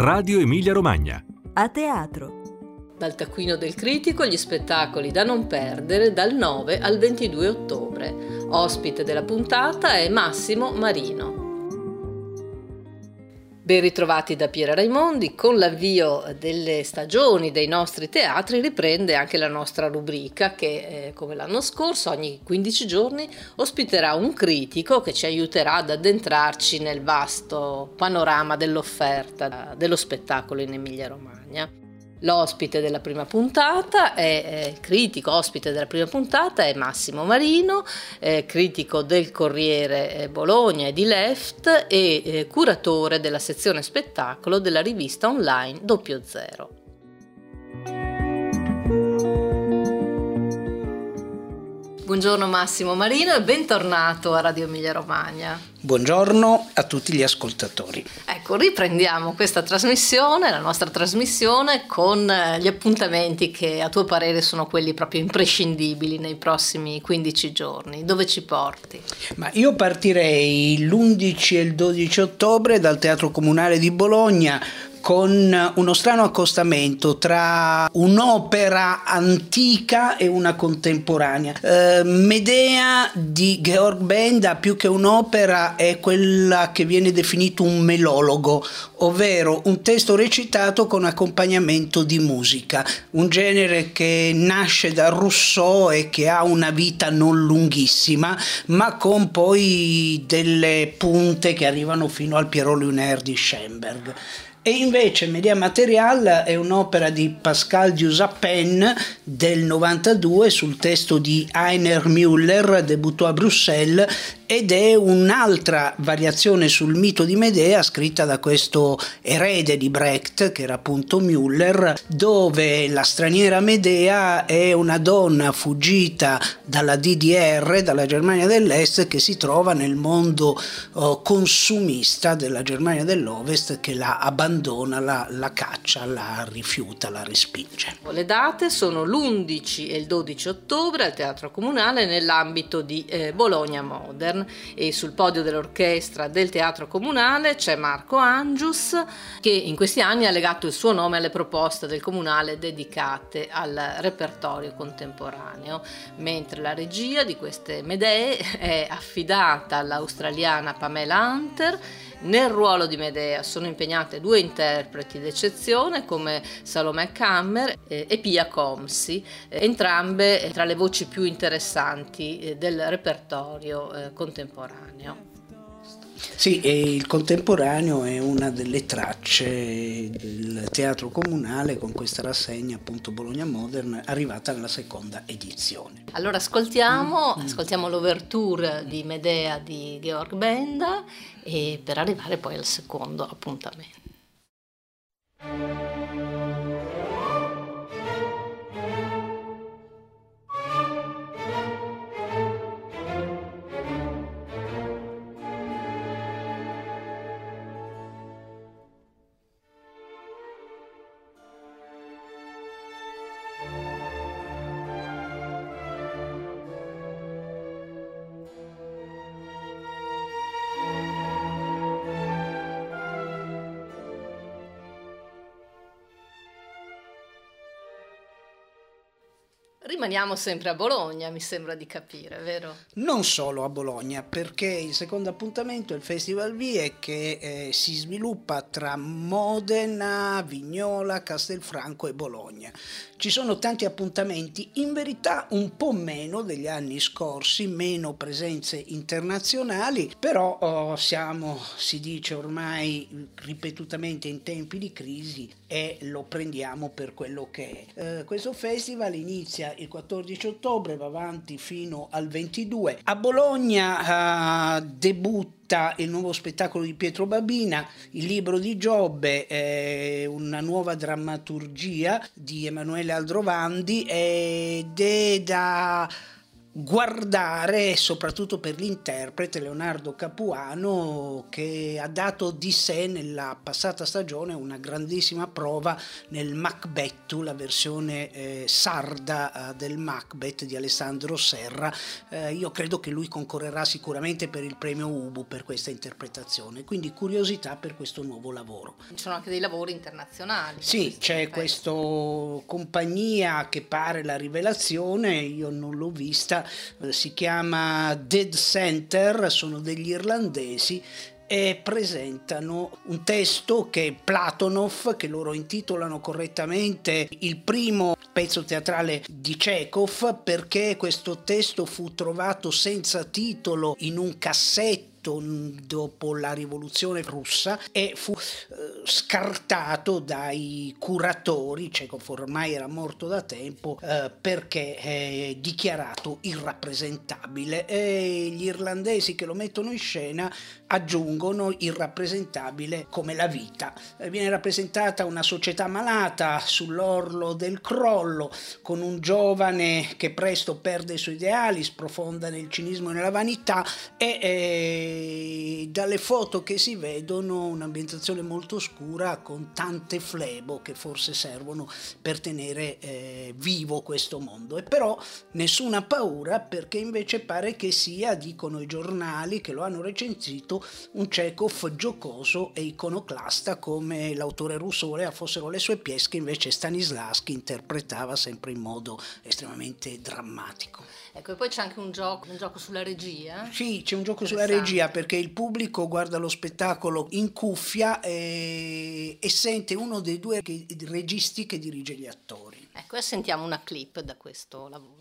Radio Emilia Romagna. A teatro. Dal taccuino del critico gli spettacoli da non perdere dal 9 al 22 ottobre. Ospite della puntata è Massimo Marino. Ben ritrovati da Piera Raimondi, con l'avvio delle stagioni dei nostri teatri riprende anche la nostra rubrica che eh, come l'anno scorso ogni 15 giorni ospiterà un critico che ci aiuterà ad addentrarci nel vasto panorama dell'offerta dello spettacolo in Emilia Romagna. L'ospite della prima puntata è eh, critico, ospite della prima puntata è Massimo Marino, eh, critico del Corriere eh, Bologna e di Left e eh, curatore della sezione spettacolo della rivista online Doppio Zero. Buongiorno Massimo Marino e bentornato a Radio Emilia Romagna. Buongiorno a tutti gli ascoltatori. Ecco, riprendiamo questa trasmissione, la nostra trasmissione, con eh, gli appuntamenti che a tuo parere sono quelli proprio imprescindibili nei prossimi 15 giorni. Dove ci porti? Ma io partirei l'11 e il 12 ottobre dal Teatro Comunale di Bologna con uno strano accostamento tra un'opera antica e una contemporanea. Eh, Medea di Georg Benda, più che un'opera, è quella che viene definito un melologo, ovvero un testo recitato con accompagnamento di musica, un genere che nasce da Rousseau e che ha una vita non lunghissima, ma con poi delle punte che arrivano fino al Piero Lunaire di Schoenberg. E invece Media Material è un'opera di Pascal Giusappen del 92 sul testo di Heiner Müller, debuttò a Bruxelles ed è un'altra variazione sul mito di Medea scritta da questo erede di Brecht che era appunto Müller dove la straniera Medea è una donna fuggita dalla DDR, dalla Germania dell'Est che si trova nel mondo oh, consumista della Germania dell'Ovest che la abbandona, la, la caccia, la rifiuta, la respinge. Le date sono l'11 e il 12 ottobre al Teatro Comunale nell'ambito di eh, Bologna Modern Stern e sul podio dell'orchestra del Teatro Comunale c'è Marco Angius che in questi anni ha legato il suo nome alle proposte del Comunale dedicate al repertorio contemporaneo, mentre la regia di queste Medee è affidata all'australiana Pamela Hunter nel ruolo di Medea sono impegnate due interpreti d'eccezione come Salome Kammer e Pia Comsi, entrambe tra le voci più interessanti eh, del repertorio eh, contemporaneo. Sì, il contemporaneo è una delle tracce del teatro comunale con questa rassegna appunto Bologna Modern arrivata alla seconda edizione. Allora ascoltiamo, mm. ascoltiamo l'ouverture di Medea di Georg Benda e per arrivare poi al secondo appuntamento. Rimaniamo sempre a Bologna, mi sembra di capire, vero? Non solo a Bologna, perché il secondo appuntamento è il Festival Vie che eh, si sviluppa tra Modena, Vignola, Castelfranco e Bologna. Ci sono tanti appuntamenti, in verità un po' meno degli anni scorsi, meno presenze internazionali, però oh, siamo, si dice ormai ripetutamente in tempi di crisi e lo prendiamo per quello che è. Eh, questo festival inizia il 14 ottobre, va avanti fino al 22. A Bologna eh, debutta il nuovo spettacolo di Pietro Babina, il libro di Giobbe, eh, una nuova drammaturgia di Emanuele Aldrovandi ed è da guardare soprattutto per l'interprete Leonardo Capuano che ha dato di sé nella passata stagione una grandissima prova nel Macbeth, la versione eh, sarda eh, del Macbeth di Alessandro Serra. Eh, io credo che lui concorrerà sicuramente per il premio Ubu per questa interpretazione, quindi curiosità per questo nuovo lavoro. Ci sono anche dei lavori internazionali. Sì, c'è questa compagnia che pare la rivelazione, io non l'ho vista, si chiama Dead Center, sono degli irlandesi e presentano un testo che è Platonov, che loro intitolano correttamente il primo pezzo teatrale di Chekhov, perché questo testo fu trovato senza titolo in un cassetto dopo la rivoluzione russa e fu eh, scartato dai curatori, Chekhov ormai era morto da tempo, eh, perché è dichiarato irrappresentabile e gli irlandesi che lo mettono in scena aggiungono irrappresentabile come la vita. Eh, viene rappresentata una società malata sull'orlo del crollo, con un giovane che presto perde i suoi ideali, sprofonda nel cinismo e nella vanità e eh, dalle foto che si vedono un'ambientazione molto scura con tante flebo che forse servono per tenere eh, vivo questo mondo. E però nessuna paura perché invece pare che sia, dicono i giornali che lo hanno recensito, un Chekhov giocoso e iconoclasta come l'autore russo voleva fossero le sue pièce che invece Stanislavski interpretava sempre in modo estremamente drammatico. Ecco, e poi c'è anche un gioco, un gioco sulla regia. Sì, c'è un gioco sulla regia perché il pubblico guarda lo spettacolo in cuffia e, e sente uno dei due registi che dirige gli attori. Ecco, e sentiamo una clip da questo lavoro.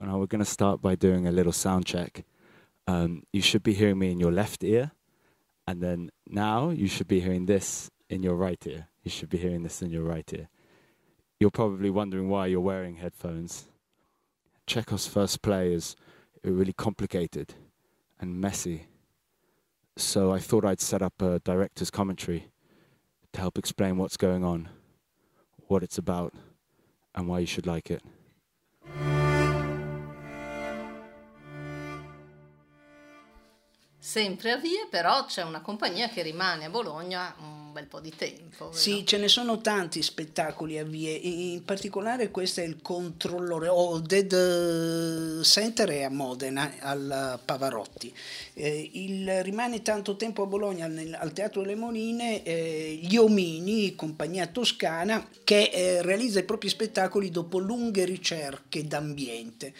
Now we're going to start by doing a little sound check. um, you should be hearing me in your left ear. And then now you should be hearing this in your right ear. You should be hearing this in your right ear. You're probably wondering why you're wearing headphones. Chekhov's first play is uh, really complicated and messy. So I thought I'd set up a director's commentary to help explain what's going on, what it's about, and why you should like it. Sempre a Vie, però c'è una compagnia che rimane a Bologna un bel po' di tempo. Vero? Sì, ce ne sono tanti spettacoli a Vie, in particolare questo è il controllore, o oh, Dead eh, Center è a Modena, al Pavarotti. Eh, il, rimane tanto tempo a Bologna nel, al Teatro delle Monine eh, Gli Omini, compagnia toscana, che eh, realizza i propri spettacoli dopo lunghe ricerche d'ambiente.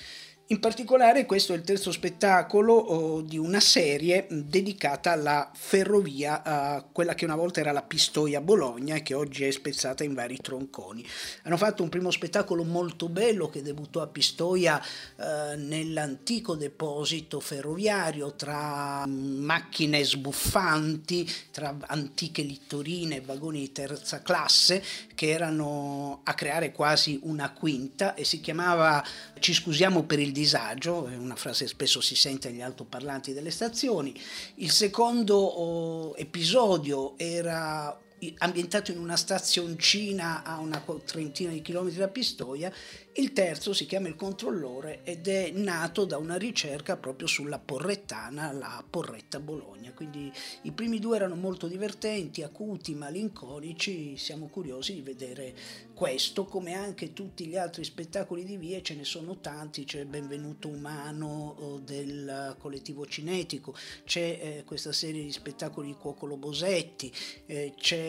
In particolare questo è il terzo spettacolo oh, di una serie dedicata alla ferrovia, uh, quella che una volta era la Pistoia Bologna e che oggi è spezzata in vari tronconi. Hanno fatto un primo spettacolo molto bello che debuttò a Pistoia uh, nell'antico deposito ferroviario tra macchine sbuffanti, tra antiche littorine e vagoni di terza classe che erano a creare quasi una quinta e si chiamava Ci scusiamo per il disagio, è una frase che spesso si sente negli altoparlanti delle stazioni. Il secondo oh, episodio era ambientato in una stazioncina a una trentina di chilometri da Pistoia il terzo si chiama Il controllore ed è nato da una ricerca proprio sulla porrettana, la porretta Bologna. Quindi i primi due erano molto divertenti, acuti, malinconici, siamo curiosi di vedere questo, come anche tutti gli altri spettacoli di Vie, ce ne sono tanti, c'è Benvenuto Umano del collettivo cinetico, c'è eh, questa serie di spettacoli di Cuocolo Bosetti, eh, c'è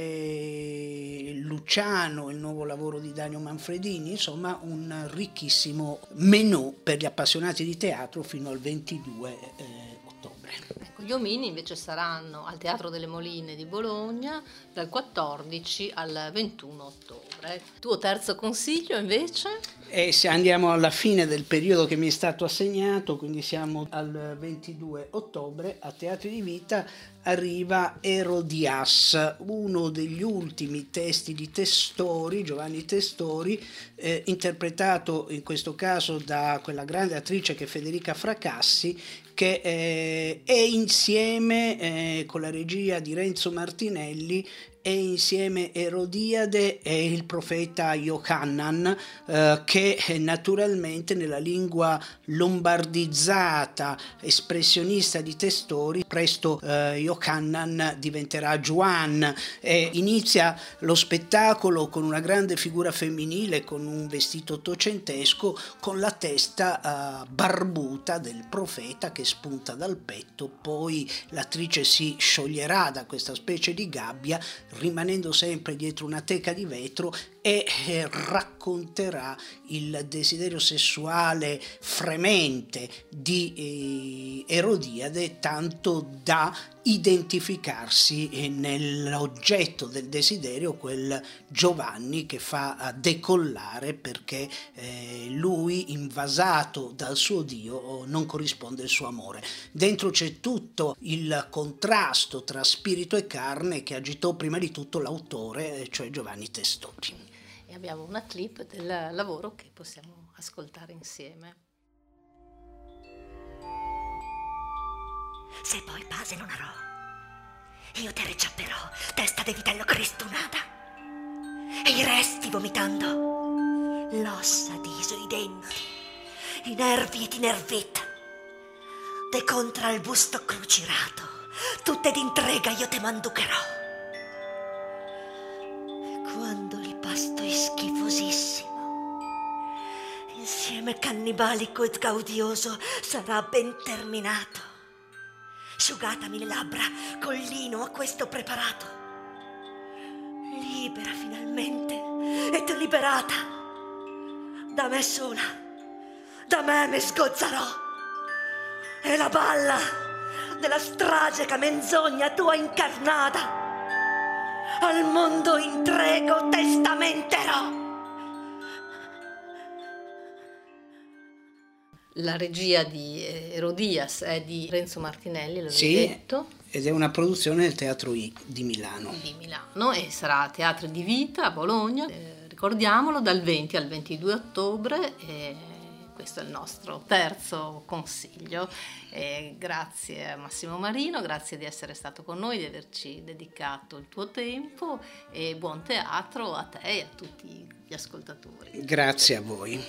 Luciano, il nuovo lavoro di Daniel Manfredini, insomma un ricchissimo menù per gli appassionati di teatro fino al 22 eh, ottobre. Ecco, gli omini invece saranno al Teatro delle Moline di Bologna dal 14 al 21 ottobre. Tuo terzo consiglio invece? E se andiamo alla fine del periodo che mi è stato assegnato, quindi siamo al 22 ottobre, a Teatri di Vita arriva Erodias, uno degli ultimi testi di Testori, Giovanni Testori, eh, interpretato in questo caso da quella grande attrice che è Federica Fracassi, che eh, è insieme eh, con la regia di Renzo Martinelli e insieme Erodiade e il profeta Yohanan eh, che naturalmente nella lingua lombardizzata espressionista di Testori presto eh, Yohanan diventerà Juan e inizia lo spettacolo con una grande figura femminile con un vestito ottocentesco con la testa eh, barbuta del profeta che spunta dal petto poi l'attrice si scioglierà da questa specie di gabbia rimanendo sempre dietro una teca di vetro e eh, racconterà il desiderio sessuale fremente di eh, Erodiade tanto da identificarsi eh, nell'oggetto del desiderio, quel Giovanni che fa decollare perché lui, invasato dal suo Dio, non corrisponde al suo amore. Dentro c'è tutto il contrasto tra spirito e carne che agitò prima di tutto l'autore, cioè Giovanni Testori e abbiamo una clip del lavoro che possiamo ascoltare insieme. Se poi base non avrò, io te reciapperò, testa di vitello cristunata, e i resti vomitando, l'ossa diso, i denti, i nervi e ti nervita, de contra il busto crucirato, tutte d'intrega io te manducherò. Cannibalico e gaudioso sarà ben terminato. Sciugatami le labbra col lino a questo preparato. Libera finalmente e tu liberata. Da me sola, da me mi sgozzerò. E la balla della stragica menzogna tua incarnata al mondo intrego testamenterò. La regia di eh, Erodias è di Renzo Martinelli, l'avevi sì, detto. ed è una produzione del Teatro I di Milano. Di Milano e sarà Teatro di Vita a Bologna, eh, ricordiamolo, dal 20 al 22 ottobre. E questo è il nostro terzo consiglio. E grazie a Massimo Marino, grazie di essere stato con noi, di averci dedicato il tuo tempo e buon teatro a te e a tutti gli ascoltatori. Grazie a voi.